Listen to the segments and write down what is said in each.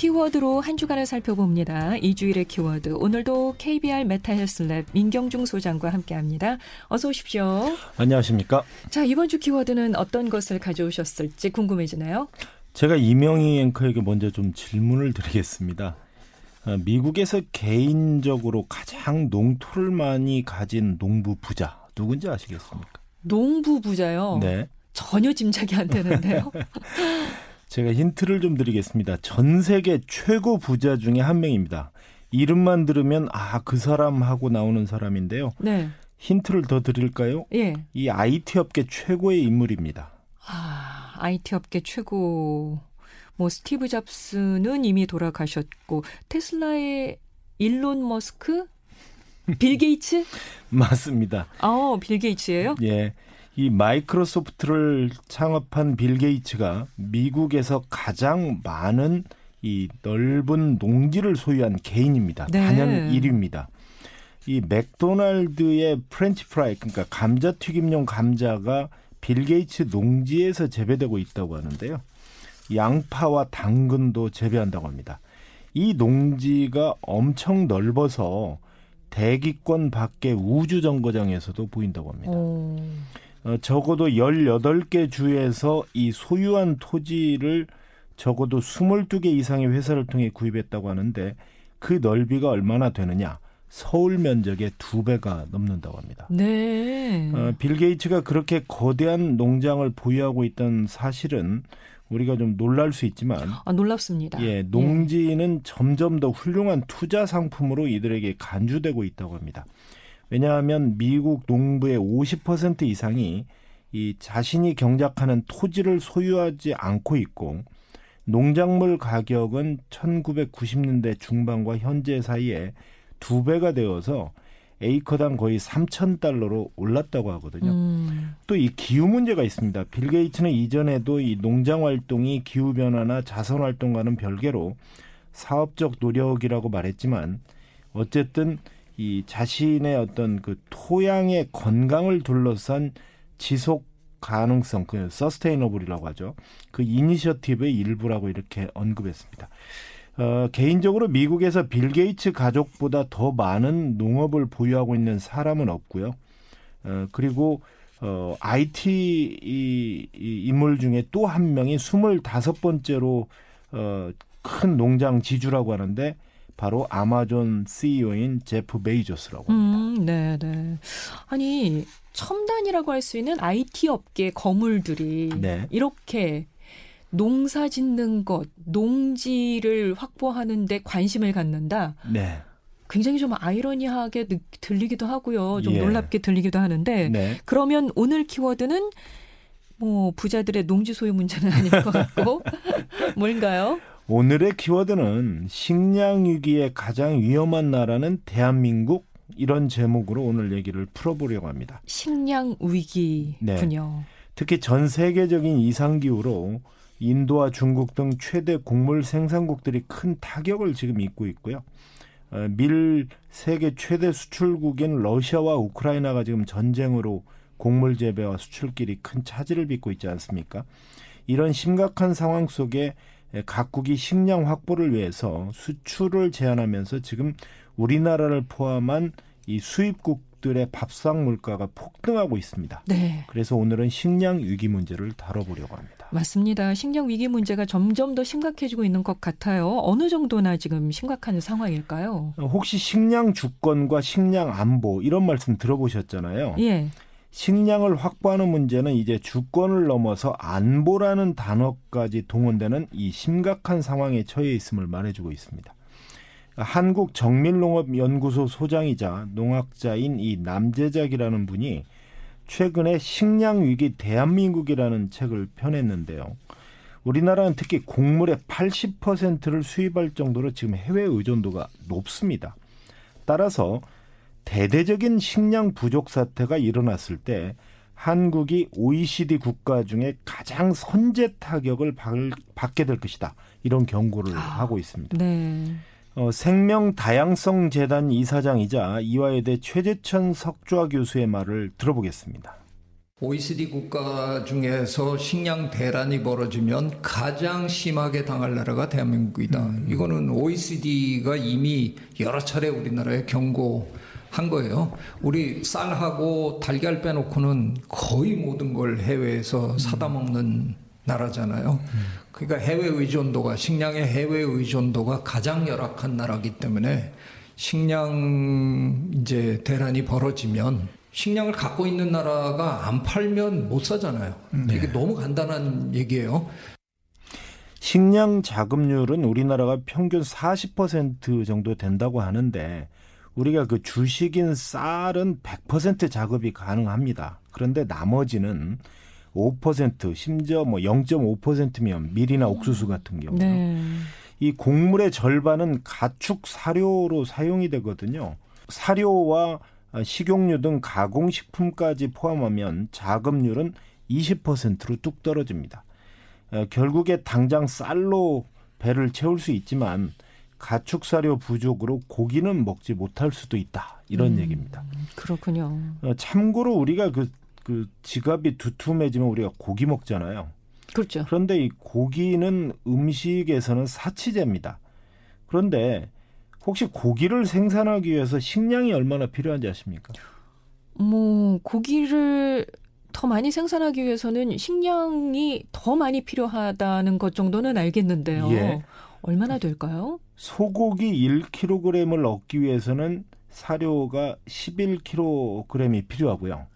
키워드로 한 주간을 살펴봅니다. 이주일의 키워드. 오늘도 KBR 메타헬스랩 민경중 소장과 함께합니다. 어서 오십시오. 안녕하십니까? 자 이번 주 키워드는 어떤 것을 가져오셨을지 궁금해지나요? 제가 이명희 앵커에게 먼저 좀 질문을 드리겠습니다. 어, 미국에서 개인적으로 가장 농토를 많이 가진 농부 부자 누군지 아시겠습니까? 농부 부자요. 네. 전혀 짐작이 안 되는데요. 제가 힌트를 좀 드리겠습니다. 전 세계 최고 부자 중에 한 명입니다. 이름만 들으면 아, 그 사람 하고 나오는 사람인데요. 네. 힌트를 더 드릴까요? 예. 이 IT 업계 최고의 인물입니다. 아, IT 업계 최고. 뭐 스티브 잡스는 이미 돌아가셨고 테슬라의 일론 머스크, 빌 게이츠? 맞습니다. 아, 빌 게이츠예요? 예. 이 마이크로소프트를 창업한 빌 게이츠가 미국에서 가장 많은 이 넓은 농지를 소유한 개인입니다. 네. 단연 1위입니다. 이 맥도날드의 프렌치 프라이 그러니까 감자 튀김용 감자가 빌 게이츠 농지에서 재배되고 있다고 하는데요. 양파와 당근도 재배한다고 합니다. 이 농지가 엄청 넓어서 대기권 밖의 우주 정거장에서도 보인다고 합니다. 오. 어, 적어도 18개 주에서 이 소유한 토지를 적어도 22개 이상의 회사를 통해 구입했다고 하는데 그 넓이가 얼마나 되느냐? 서울 면적의 두 배가 넘는다고 합니다. 네. 어, 빌 게이츠가 그렇게 거대한 농장을 보유하고 있던 사실은 우리가 좀 놀랄 수 있지만 아, 놀랍습니다. 예, 농지는 점점 더 훌륭한 투자 상품으로 이들에게 간주되고 있다고 합니다. 왜냐하면 미국 농부의 50% 이상이 이 자신이 경작하는 토지를 소유하지 않고 있고 농작물 가격은 1990년대 중반과 현재 사이에 두 배가 되어서 에이커당 거의 3천 달러로 올랐다고 하거든요. 음. 또이 기후 문제가 있습니다. 빌 게이츠는 이전에도 이 농장 활동이 기후 변화나 자선 활동과는 별개로 사업적 노력이라고 말했지만 어쨌든 이 자신의 어떤 그 토양의 건강을 둘러싼 지속 가능성, 그 sustainable이라고 하죠. 그 initiative의 일부라고 이렇게 언급했습니다. 어, 개인적으로 미국에서 빌 게이츠 가족보다 더 많은 농업을 보유하고 있는 사람은 없고요. 어, 그리고 어, IT 이, 이 인물 중에 또 한 명이 스물다섯 번째로 어, 큰 농장 지주라고 하는데 바로 아마존 CEO인 제프 베이조스라고 합니다. 음, 네, 네. 아니, 첨단이라고 할 수 있는 IT 업계 거물들이 네. 이렇게 농사 짓는 것, 농지를 확보하는데 관심을 갖는다. 네. 굉장히 좀 아이러니하게 느- 들리기도 하고요. 좀 예. 놀랍게 들리기도 하는데 네. 그러면 오늘 키워드는 뭐 부자들의 농지 소유 문제는 아닐 것 같고 뭘까요? 오늘의 키워드는 식량 위기에 가장 위험한 나라는 대한민국 이런 제목으로 오늘 얘기를 풀어보려고 합니다. 식량 위기군요. 특히 전 세계적인 이상 기후로 인도와 중국 등 최대 곡물 생산국들이 큰 타격을 지금 입고 있고요. 어, 밀 세계 최대 수출국인 러시아와 우크라이나가 지금 전쟁으로 곡물 재배와 수출길이 큰 차질을 빚고 있지 않습니까? 이런 심각한 상황 속에 각국이 식량 확보를 위해서 수출을 제한하면서 지금 우리나라를 포함한 이 수입국들의 밥상 물가가 폭등하고 있습니다. 네. 그래서 오늘은 식량 위기 문제를 다뤄보려고 합니다. 맞습니다. 식량 위기 문제가 점점 더 심각해지고 있는 것 같아요. 어느 정도나 지금 심각한 상황일까요? 혹시 식량 주권과 식량 안보 이런 말씀 들어보셨잖아요. 예. 식량을 확보하는 문제는 이제 주권을 넘어서 안보라는 단어까지 동원되는 이 심각한 상황에 처해 있음을 말해주고 있습니다. 한국 정밀농업연구소 소장이자 농학자인 이 남재작이라는 분이 최근에 식량 위기 대한민국이라는 책을 펴냈는데요. 우리나라는 특히 곡물의 80%를 수입할 정도로 지금 해외 의존도가 높습니다. 따라서 대대적인 식량 부족 사태가 일어났을 때 한국이 OECD 국가 중에 가장 선제 타격을 받게 될 것이다. 이런 경고를 아, 하고 있습니다. 네. 어, 생명 다양성 재단 이사장이자 이화여대 최재천 석좌 교수의 말을 들어보겠습니다. OECD 국가 중에서 식량 대란이 벌어지면 가장 심하게 당할 나라가 대한민국이다. 음. 이거는 OECD가 이미 여러 차례 우리나라에 경고 한 거예요. 우리 쌀하고 달걀 빼놓고는 거의 모든 걸 해외에서 사다 먹는 나라잖아요. 그러니까 해외 의존도가 식량의 해외 의존도가 가장 열악한 나라기 때문에 식량 이제 대란이 벌어지면 식량을 갖고 있는 나라가 안 팔면 못 사잖아요. 네. 이게 너무 간단한 얘기예요. 식량 자급률은 우리나라가 평균 40% 정도 된다고 하는데 우리가 그 주식인 쌀은 100% 자급이 가능합니다. 그런데 나머지는 5% 심지어 뭐 0.5%면 밀이나 옥수수 같은 경우 네. 이 곡물의 절반은 가축 사료로 사용이 되거든요. 사료와 식용유 등 가공식품까지 포함하면 자급률은 20%로 뚝 떨어집니다. 어, 결국에 당장 쌀로 배를 채울 수 있지만 가축 사료 부족으로 고기는 먹지 못할 수도 있다. 이런 음, 얘기입니다. 그렇군요. 어, 참고로 우리가 그, 그 지갑이 두툼해지면 우리가 고기 먹잖아요. 그렇죠. 그런데 이 고기는 음식에서는 사치제입니다. 그런데 혹시 고기를 생산하기 위해서 식량이 얼마나 필요한지 아십니까? 뭐 고기를 더 많이 생산하기 위해서는 식량이 더 많이 필요하다는 것 정도는 알겠는데요. 예. 얼마나 될까요? 소고기 1kg을 얻기 위해서는 사료가 11kg이 필요하고요.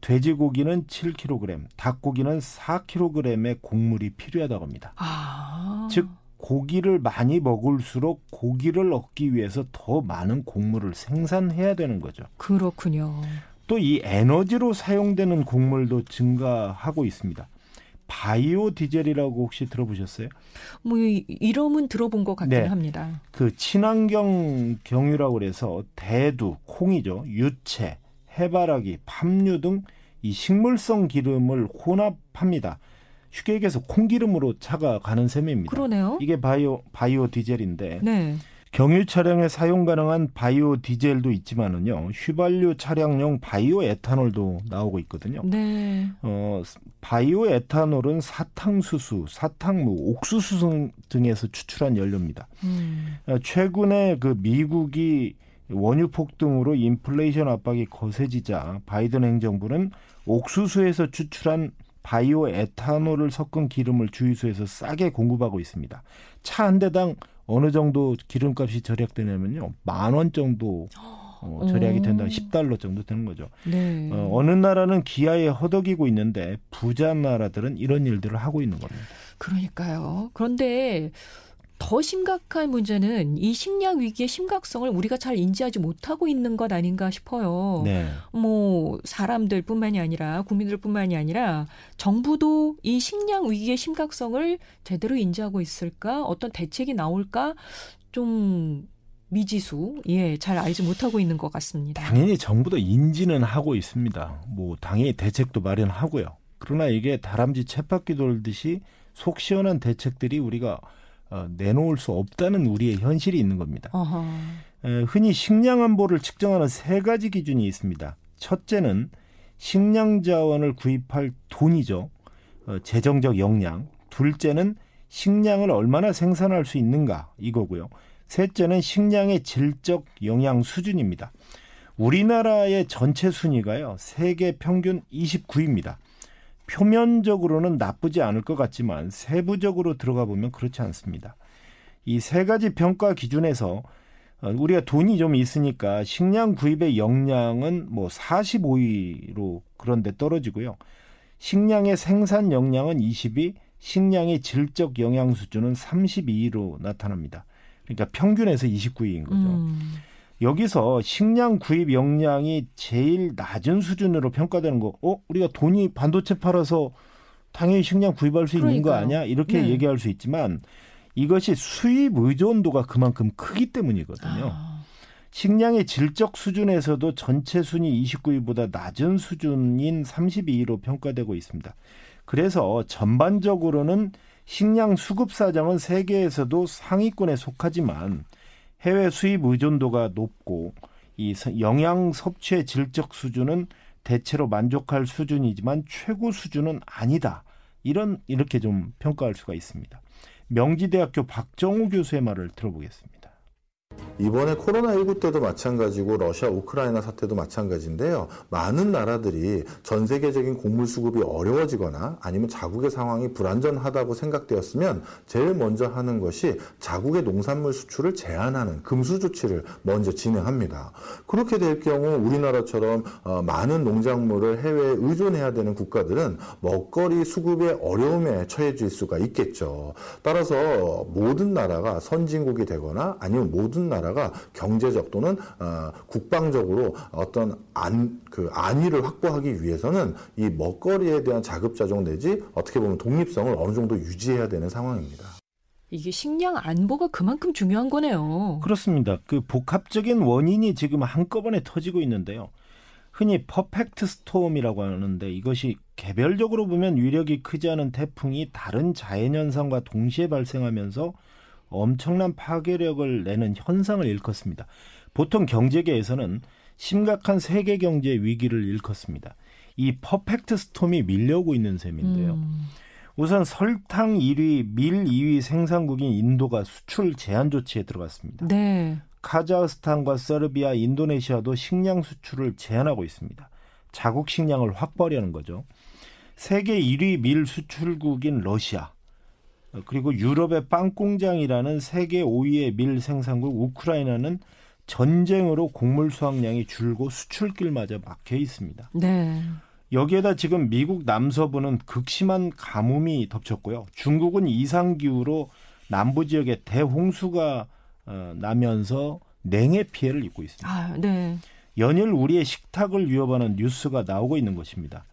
돼지고기는 7kg, 닭고기는 4kg의 곡물이 필요하다고 합니다. 아. 즉 고기를 많이 먹을수록 고기를 얻기 위해서 더 많은 곡물을 생산해야 되는 거죠. 그렇군요. 또 이 에너지로 사용되는 곡물도 증가하고 있습니다. 바이오 디젤이라고 혹시 들어보셨어요? 뭐 이름은 들어본 것 같긴 네. 합니다. 그 친환경 경유라고 그래서 대두, 콩이죠. 유채, 해바라기, 팜유 등 이 식물성 기름을 혼합합니다. 쉽게 얘기해서 콩기름으로 차가 가는 셈입니다. 그러네요. 이게 바이오 바이오 디젤인데 네. 경유 차량에 사용 가능한 바이오 디젤도 있지만은요 휘발유 차량용 바이오 에탄올도 나오고 있거든요. 네. 어 바이오 에탄올은 사탕수수, 사탕무, 옥수수 등에서 추출한 연료입니다. 음. 어, 최근에 그 미국이 원유 폭등으로 인플레이션 압박이 거세지자 바이든 행정부는 옥수수에서 추출한 바이오 에탄올을 섞은 기름을 주유소에서 싸게 공급하고 있습니다. 차 한 대당 어느 정도 기름값이 절약되냐면요. 만 원 정도 어, 절약이 된다. 10달러 정도 되는 거죠. 네. 어, 어느 나라는 기아에 허덕이고 있는데 부자 나라들은 이런 일들을 하고 있는 겁니다. 그러니까요. 그런데 더 심각한 문제는 이 식량 위기의 심각성을 우리가 잘 인지하지 못하고 있는 것 아닌가 싶어요. 네. 뭐 사람들뿐만이 아니라 국민들뿐만이 아니라 정부도 이 식량 위기의 심각성을 제대로 인지하고 있을까? 어떤 대책이 나올까? 좀 미지수, 예, 잘 알지 못하고 있는 것 같습니다. 당연히 정부도 인지는 하고 있습니다. 뭐 당연히 대책도 마련하고요. 그러나 이게 다람쥐 쳇바퀴 돌듯이 속 시원한 대책들이 우리가 어, 내놓을 수 없다는 우리의 현실이 있는 겁니다. 에, 흔히 식량 안보를 측정하는 세 가지 기준이 있습니다. 첫째는 식량 자원을 구입할 돈이죠. 어, 재정적 역량. 둘째는 식량을 얼마나 생산할 수 있는가 이거고요. 셋째는 식량의 질적 영양 수준입니다. 우리나라의 전체 순위가요. 세계 평균 29위입니다. 표면적으로는 나쁘지 않을 것 같지만 세부적으로 들어가 보면 그렇지 않습니다. 이 세 가지 평가 기준에서 어, 우리가 돈이 좀 있으니까 식량 구입의 역량은 뭐 45위로 그런데 떨어지고요. 식량의 생산 역량은 20위, 식량의 질적 영양 수준은 32위로 나타납니다. 그러니까 평균에서 29위인 거죠. 음. 여기서 식량 구입 역량이 제일 낮은 수준으로 평가되는 거, 어, 우리가 돈이 반도체 팔아서 당연히 식량 구입할 수 그러니까요. 있는 거 아니야? 이렇게 네. 얘기할 수 있지만 이것이 수입 의존도가 그만큼 크기 때문이거든요. 아. 식량의 질적 수준에서도 전체 순위 29위보다 낮은 수준인 32위로 평가되고 있습니다. 그래서 전반적으로는 식량 수급 사정은 세계에서도 상위권에 속하지만 해외 수입 의존도가 높고 이 영양 섭취의 질적 수준은 대체로 만족할 수준이지만 최고 수준은 아니다. 이런 이렇게 좀 평가할 수가 있습니다. 명지대학교 박정우 교수의 말을 들어보겠습니다. 이번에 코로나19 때도 마찬가지고 러시아 우크라이나 사태도 마찬가지인데요. 많은 나라들이 전 세계적인 곡물 수급이 어려워지거나 아니면 자국의 상황이 불안전하다고 생각되었으면 제일 먼저 하는 것이 자국의 농산물 수출을 제한하는 금수 조치를 먼저 진행합니다. 그렇게 될 경우 우리나라처럼 어, 많은 농작물을 해외에 의존해야 되는 국가들은 먹거리 수급의 어려움에 처해질 수가 있겠죠. 따라서 모든 나라가 선진국이 되거나 아니면 모든 나라 가 경제적 또는 어, 국방적으로 어떤 안, 그 안위를 확보하기 위해서는 이 먹거리에 대한 자급자족 내지 어떻게 보면 독립성을 어느 정도 유지해야 되는 상황입니다. 이게 식량 안보가 그만큼 중요한 거네요. 그렇습니다. 그 복합적인 원인이 지금 한꺼번에 터지고 있는데요. 흔히 perfect storm이라고 하는데 이것이 개별적으로 보면 위력이 크지 않은 태풍이 다른 자연현상과 동시에 발생하면서 엄청난 파괴력을 내는 현상을 일컫습니다. 보통 경제계에서는 심각한 세계 경제 위기를 일컫습니다. 이 perfect storm이 밀려오고 있는 셈인데요. 음. 우선 설탕 1위, 밀 2위 생산국인 인도가 수출 제한 조치에 들어갔습니다. 네. 카자흐스탄과 세르비아, 인도네시아도 식량 수출을 제한하고 있습니다. 자국 식량을 확보하려는 거죠. 세계 1위 밀 수출국인 러시아, 그리고 유럽의 빵 공장이라는 세계 5위의 밀 생산국 우크라이나는 전쟁으로 곡물 수확량이 줄고 수출길마저 막혀 있습니다. 네. 여기에다 지금 미국 남서부는 극심한 가뭄이 덮쳤고요. 중국은 이상 기후로 남부 지역에 대홍수가 어, 나면서 냉해 피해를 입고 있습니다. 아, 네. 연일 우리의 식탁을 위협하는 뉴스가 나오고 있는 것입니다.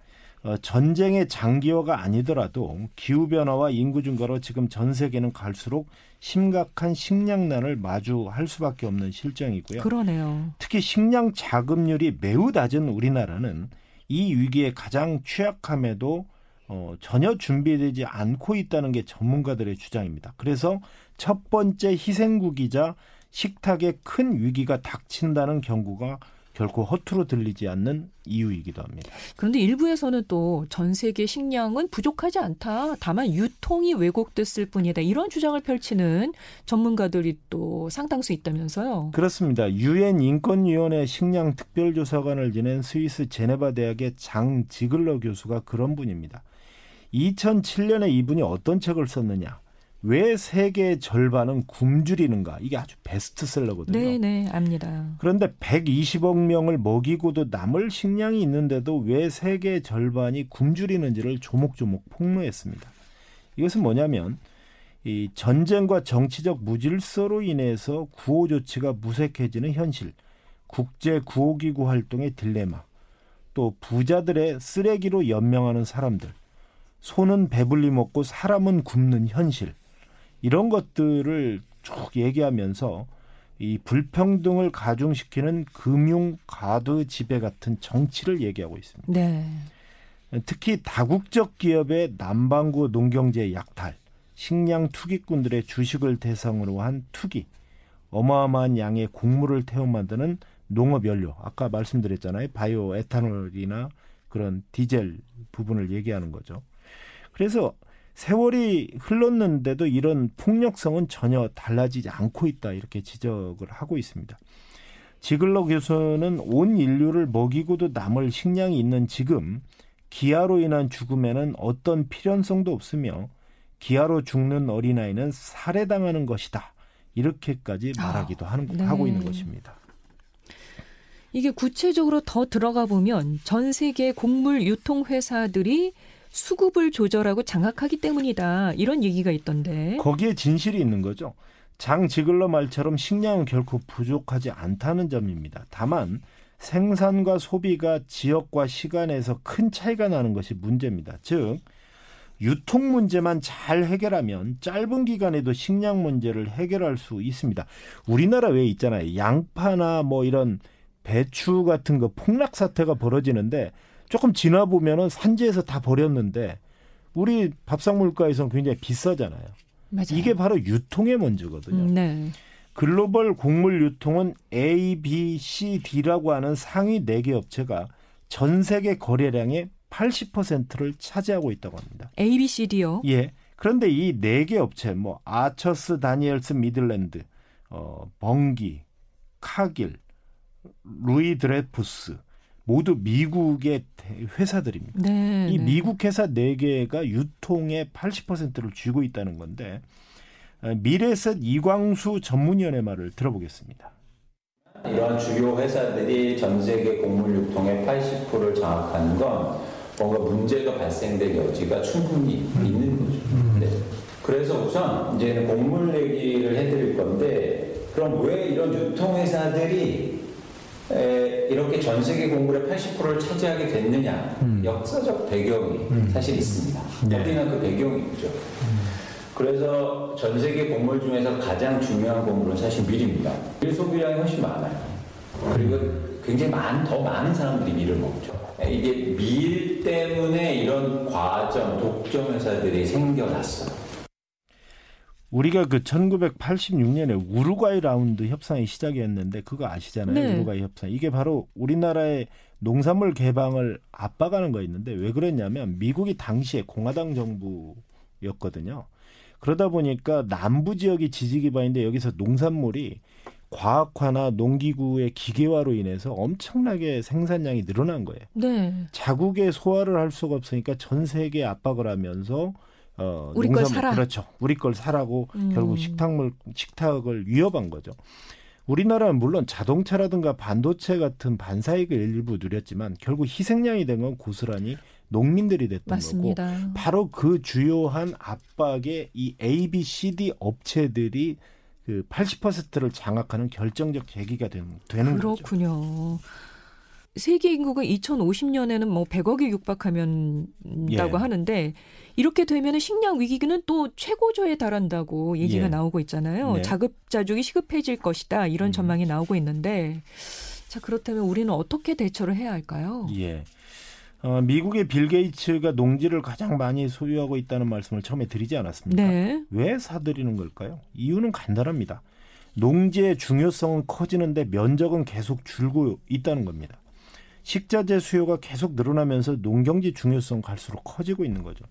어, 전쟁의 장기화가 아니더라도 기후 변화와 인구 증가로 지금 전 세계는 갈수록 심각한 식량난을 마주할 수밖에 없는 실정이고요. 그러네요. 특히 식량 자급률이 매우 낮은 우리나라는 이 위기에 가장 취약함에도 어, 전혀 준비되지 않고 있다는 게 전문가들의 주장입니다. 그래서 첫 번째 희생국이자 식탁에 큰 위기가 닥친다는 경고가 결코 허투루 들리지 않는 이유이기도 합니다. 그런데 일부에서는 또 전 세계 식량은 부족하지 않다. 다만 유통이 왜곡됐을 뿐이다. 이런 주장을 펼치는 전문가들이 또 상당수 있다면서요. 그렇습니다. 유엔 인권위원회 식량 특별조사관을 지낸 스위스 제네바 대학의 장 지글러 교수가 그런 분입니다. 2007년에 이분이 어떤 책을 썼느냐? 왜 세계의 절반은 굶주리는가? 이게 아주 베스트셀러거든요. 네, 네, 압니다. 그런데 120억 명을 먹이고도 남을 식량이 있는데도 왜 세계의 절반이 굶주리는지를 조목조목 폭로했습니다. 이것은 뭐냐면 이 전쟁과 정치적 무질서로 인해서 구호 조치가 무색해지는 현실, 국제 구호기구 활동의 딜레마, 또 부자들의 쓰레기로 연명하는 사람들, 손은 배불리 먹고 사람은 굶는 현실, 이런 것들을 쭉 얘기하면서 이 불평등을 가중시키는 금융 가드 지배 같은 정치를 얘기하고 있습니다. 네. 특히 다국적 기업의 남반구 농경재 약탈, 식량 투기꾼들의 주식을 대상으로 한 투기, 어마어마한 양의 곡물을 태워 만드는 농업 연료, 아까 말씀드렸잖아요. 바이오 에탄올이나 그런 디젤 부분을 얘기하는 거죠. 그래서 세월이 흘렀는데도 이런 폭력성은 전혀 달라지지 않고 있다 이렇게 지적을 하고 있습니다. 지글러 교수는 온 인류를 먹이고도 남을 식량이 있는 지금 기아로 인한 죽음에는 어떤 필연성도 없으며 기아로 죽는 어린아이는 살해당하는 것이다. 이렇게까지 아, 말하기도 하는, 네. 하고 있는 것입니다. 이게 구체적으로 더 들어가 보면 전 세계 곡물 유통 회사들이 수급을 조절하고 장악하기 때문이다. 이런 얘기가 있던데. 거기에 진실이 있는 거죠. 장 지글러 말처럼 식량은 결코 부족하지 않다는 점입니다. 다만 생산과 소비가 지역과 시간에서 큰 차이가 나는 것이 문제입니다. 즉 유통 문제만 잘 해결하면 짧은 기간에도 식량 문제를 해결할 수 있습니다. 우리나라 왜 있잖아요. 양파나 뭐 이런 배추 같은 거 폭락 사태가 벌어지는데 조금 지나 보면은 산지에서 다 버렸는데 우리 밥상 물가에서는 굉장히 비싸잖아요. 맞아요. 이게 바로 유통의 문제거든요. 음, 네. 글로벌 곡물 유통은 A, B, C, D라고 하는 상위 4개 업체가 전 세계 거래량의 80%를 차지하고 있다고 합니다. A, B, C, D요? 예. 그런데 이 네 개 업체, 뭐 아처스, 다니엘스, 미들랜드, 어, 벙기, 카길, 루이 드레푸스 모두 미국의 회사들입니다. 네, 이 네. 미국 회사 네 개가 유통의 80%를 쥐고 있다는 건데 어, 미래에셋 이광수 전문위원의 말을 들어보겠습니다. 이러한 주요 회사들이 전 세계 곡물 유통의 80%를 장악하는 건 뭔가 문제가 발생될 여지가 충분히 있는 거죠. 네. 그래서 우선 이제는 곡물 얘기를 해드릴 건데 그럼 왜 이런 유통회사들이 이렇게 전 세계 곡물의 80%를 차지하게 됐느냐 음. 역사적 배경이 음. 사실 있습니다. 네. 어디나 그 배경이 있죠. 음. 그래서 전 세계 곡물 중에서 가장 중요한 곡물은 사실 밀입니다. 밀 소비량이 훨씬 많아요. 그리고 굉장히 많, 더 많은 사람들이 밀을 먹죠. 이게 밀 때문에 이런 과점, 독점 회사들이 생겨났어요. 우리가 그 1986년에 우루과이 라운드 협상이 시작이었는데 그거 아시잖아요. 네. 우루과이 협상. 이게 바로 우리나라의 농산물 개방을 압박하는 거 있는데 왜 그랬냐면 미국이 당시에 공화당 정부였거든요. 그러다 보니까 남부 지역이 지지 기반인데 여기서 농산물이 과학화나 농기구의 기계화로 인해서 엄청나게 생산량이 늘어난 거예요. 네. 자국의 소화를 할 수가 없으니까 전 세계에 압박을 하면서 어 우리 농산물, 걸 사라. 그렇죠. 우리 걸 사라고 음. 결국 식탁물 식탁을 위협한 거죠. 우리나라는 물론 자동차라든가 반도체 같은 반사익을 일부 누렸지만 결국 희생양이 된 건 고스란히 농민들이 됐던 맞습니다. 거고 바로 그 주요한 압박에 이 A, B, C, D 업체들이 그 80%를 장악하는 결정적 계기가 되는, 되는 그렇군요. 거죠. 세계 인구가 2050년에는 뭐 100억이 육박하면다고 예. 하는데 이렇게 되면 식량 위기는 또 최고조에 달한다고 얘기가 예. 나오고 있잖아요. 네. 자급자족이 시급해질 것이다 이런 음. 전망이 나오고 있는데 자 그렇다면 우리는 어떻게 대처를 해야 할까요? 예. 어, 미국의 빌 게이츠가 농지를 가장 많이 소유하고 있다는 말씀을 처음에 드리지 않았습니까? 네. 왜 사들이는 걸까요? 이유는 간단합니다. 농지의 중요성은 커지는데 면적은 계속 줄고 있다는 겁니다. 식자재 수요가 계속 늘어나면서 농경지 중요성 갈수록 커지고 있는 거죠.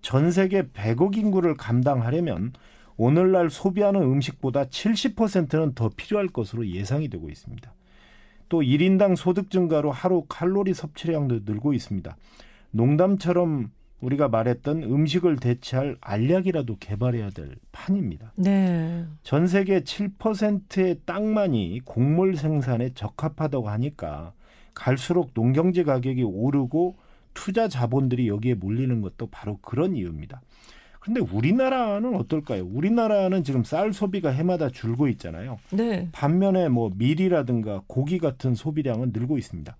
전 세계 100억 인구를 감당하려면 오늘날 소비하는 음식보다 70%는 더 필요할 것으로 예상이 되고 있습니다. 또 1인당 소득 증가로 하루 칼로리 섭취량도 늘고 있습니다. 농담처럼 우리가 말했던 음식을 대체할 알약이라도 개발해야 될 판입니다. 네. 전 세계 7%의 땅만이 곡물 생산에 적합하다고 하니까 갈수록 농경재 가격이 오르고 투자 자본들이 여기에 몰리는 것도 바로 그런 이유입니다. 근데 우리나라는 어떨까요? 우리나라는 지금 쌀 소비가 해마다 줄고 있잖아요. 네. 반면에 뭐 밀이라든가 고기 같은 소비량은 늘고 있습니다.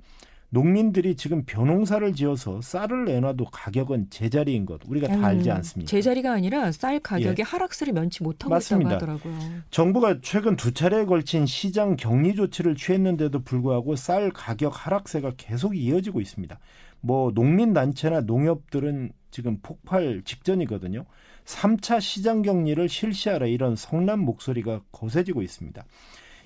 농민들이 지금 벼농사를 지어서 쌀을 내놔도 가격은 제자리인 것 우리가 다 음, 알지 않습니까? 제자리가 아니라 쌀 가격이 예. 하락세를 면치 못하고 맞습니다. 있다고 하더라고요. 정부가 최근 두 차례에 걸친 시장 격리 조치를 취했는데도 불구하고 쌀 가격 하락세가 계속 이어지고 있습니다. 뭐 농민 단체나 농협들은 지금 폭발 직전이거든요. 3차 시장 격리를 실시하라 이런 성난 목소리가 거세지고 있습니다.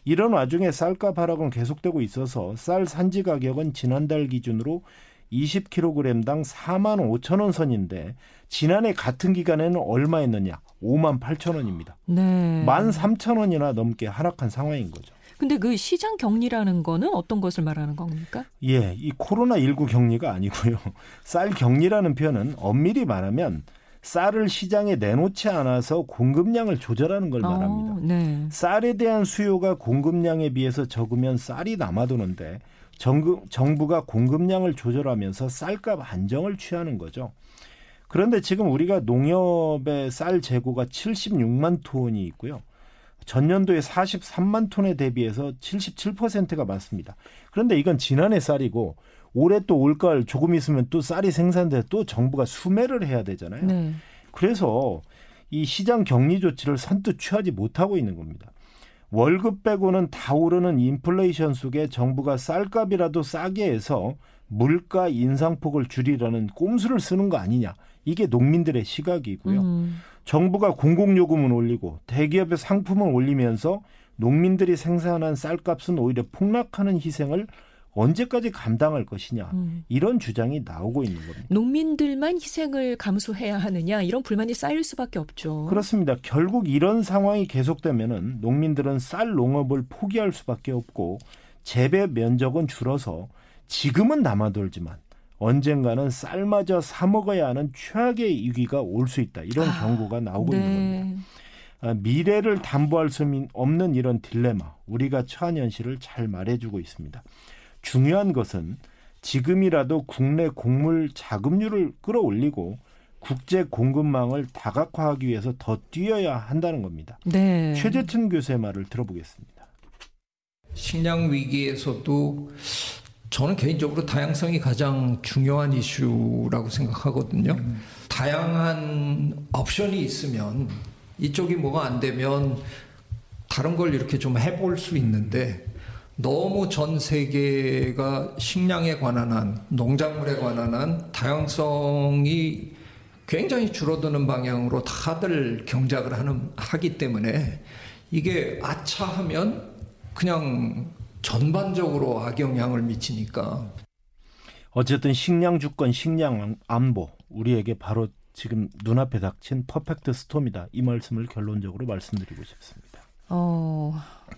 이런 와중에 쌀값 하락은 계속되고 있어서 쌀 산지 가격은 지난달 기준으로 20kg당 4만 5천 원 선인데 지난해 같은 기간에는 얼마였느냐? 5만 8천 원입니다. 네. 1만 3천 원이나 넘게 하락한 상황인 거죠. 근데 그 시장 격리라는 거는 어떤 것을 말하는 겁니까? 예, 이 코로나 19 격리가 아니고요. 쌀 격리라는 표현은 엄밀히 말하면 쌀을 시장에 내놓지 않아서 공급량을 조절하는 걸 어, 말합니다. 어, 네. 쌀에 대한 수요가 공급량에 비해서 적으면 쌀이 남아도는데 정부, 정부가 공급량을 조절하면서 쌀값 안정을 취하는 거죠. 그런데 지금 우리가 농협의 쌀 재고가 76만 톤이 있고요. 전년도에 43만 톤에 대비해서 77%가 많습니다. 그런데 이건 지난해 쌀이고 올해 또 올가을 조금 있으면 또 쌀이 생산돼 또 정부가 수매를 해야 되잖아요. 네. 그래서 이 시장 격리 조치를 선뜻 취하지 못하고 있는 겁니다. 월급 빼고는 다 오르는 인플레이션 속에 정부가 쌀값이라도 싸게 해서 물가 인상폭을 줄이라는 꼼수를 쓰는 거 아니냐. 이게 농민들의 시각이고요. 음. 정부가 공공요금은 올리고 대기업의 상품을 올리면서 농민들이 생산한 쌀값은 오히려 폭락하는 희생을 언제까지 감당할 것이냐 음. 이런 주장이 나오고 있는 겁니다. 농민들만 희생을 감수해야 하느냐 이런 불만이 쌓일 수밖에 없죠. 그렇습니다. 결국 이런 상황이 계속되면은 농민들은 쌀 농업을 포기할 수밖에 없고 재배 면적은 줄어서 지금은 남아돌지만 언젠가는 쌀마저 사 먹어야 하는 최악의 위기가 올 수 있다 이런 아, 경고가 나오고 네. 있는 겁니다. 아, 미래를 담보할 수 없는 이런 딜레마 우리가 처한 현실을 잘 말해주고 있습니다. 중요한 것은 지금이라도 국내 곡물 자금률을 끌어올리고 국제 공급망을 다각화하기 위해서 더 뛰어야 한다는 겁니다. 네. 최재천 교수의 말을 들어보겠습니다. 식량 위기에서도 저는 개인적으로 다양성이 가장 중요한 이슈라고 생각하거든요. 음. 다양한 옵션이 있으면 이쪽이 뭐가 안 되면 다른 걸 이렇게 좀 해볼 수 있는데 너무 전 세계가 식량에 관한 한, 농작물에 관한 한 다양성이 굉장히 줄어드는 방향으로 다들 경작을 하는, 하기 때문에 이게 아차하면 그냥 전반적으로 악영향을 미치니까. 어쨌든 식량 주권, 식량 안보, 우리에게 바로 지금 눈앞에 닥친 퍼펙트 스톰이다. 이 말씀을 결론적으로 말씀드리고 싶습니다. 어,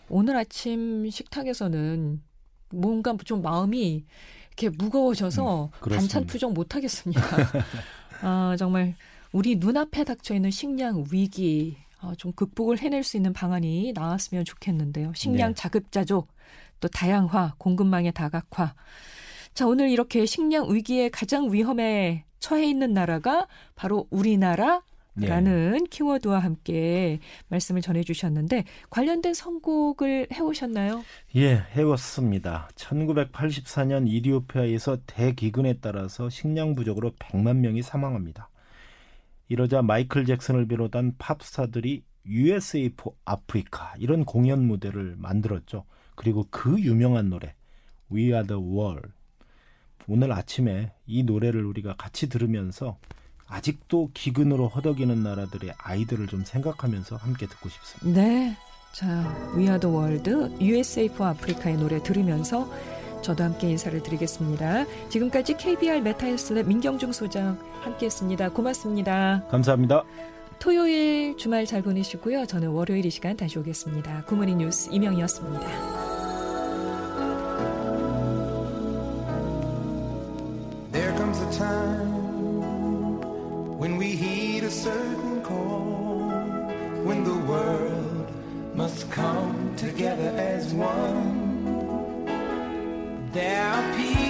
오늘 아침 식탁에서는 뭔가 좀 마음이 이렇게 무거워져서 음, 반찬 투정 못 하겠습니다. 아, 정말 우리 눈앞에 닥쳐 있는 식량 위기 아, 좀 극복을 해낼 수 있는 방안이 나왔으면 좋겠는데요. 식량 네. 자급자족, 또 다양화, 공급망의 다각화. 자, 오늘 이렇게 식량 위기의 가장 위험에 처해 있는 나라가 바로 우리나라 라는 네. 키워드와 함께 말씀을 전해 주셨는데 관련된 선곡을 해오셨나요? 예, 해왔습니다. 1984년 이리오피아에서 대기근에 따라서 식량 부족으로 100만 명이 사망합니다. 이러자 마이클 잭슨을 비롯한 팝스타들이 USA for 아프리카 이런 공연 무대를 만들었죠. 그리고 그 유명한 노래 We Are the World 오늘 아침에 이 노래를 우리가 같이 들으면서 아직도 기근으로 허덕이는 나라들의 아이들을 좀 생각하면서 함께 듣고 싶습니다. 네. 자, 위아더 월드 USA for 아프리카의 노래 들으면서 저도 함께 인사를 드리겠습니다. 지금까지 KBR 메타헬스랩 민경중 소장 함께했습니다. 고맙습니다. 감사합니다. 토요일 주말 잘 보내시고요. 저는 월요일 이 시간 다시 오겠습니다. good morning 뉴스 이명이었습니다. Come together as one. There are people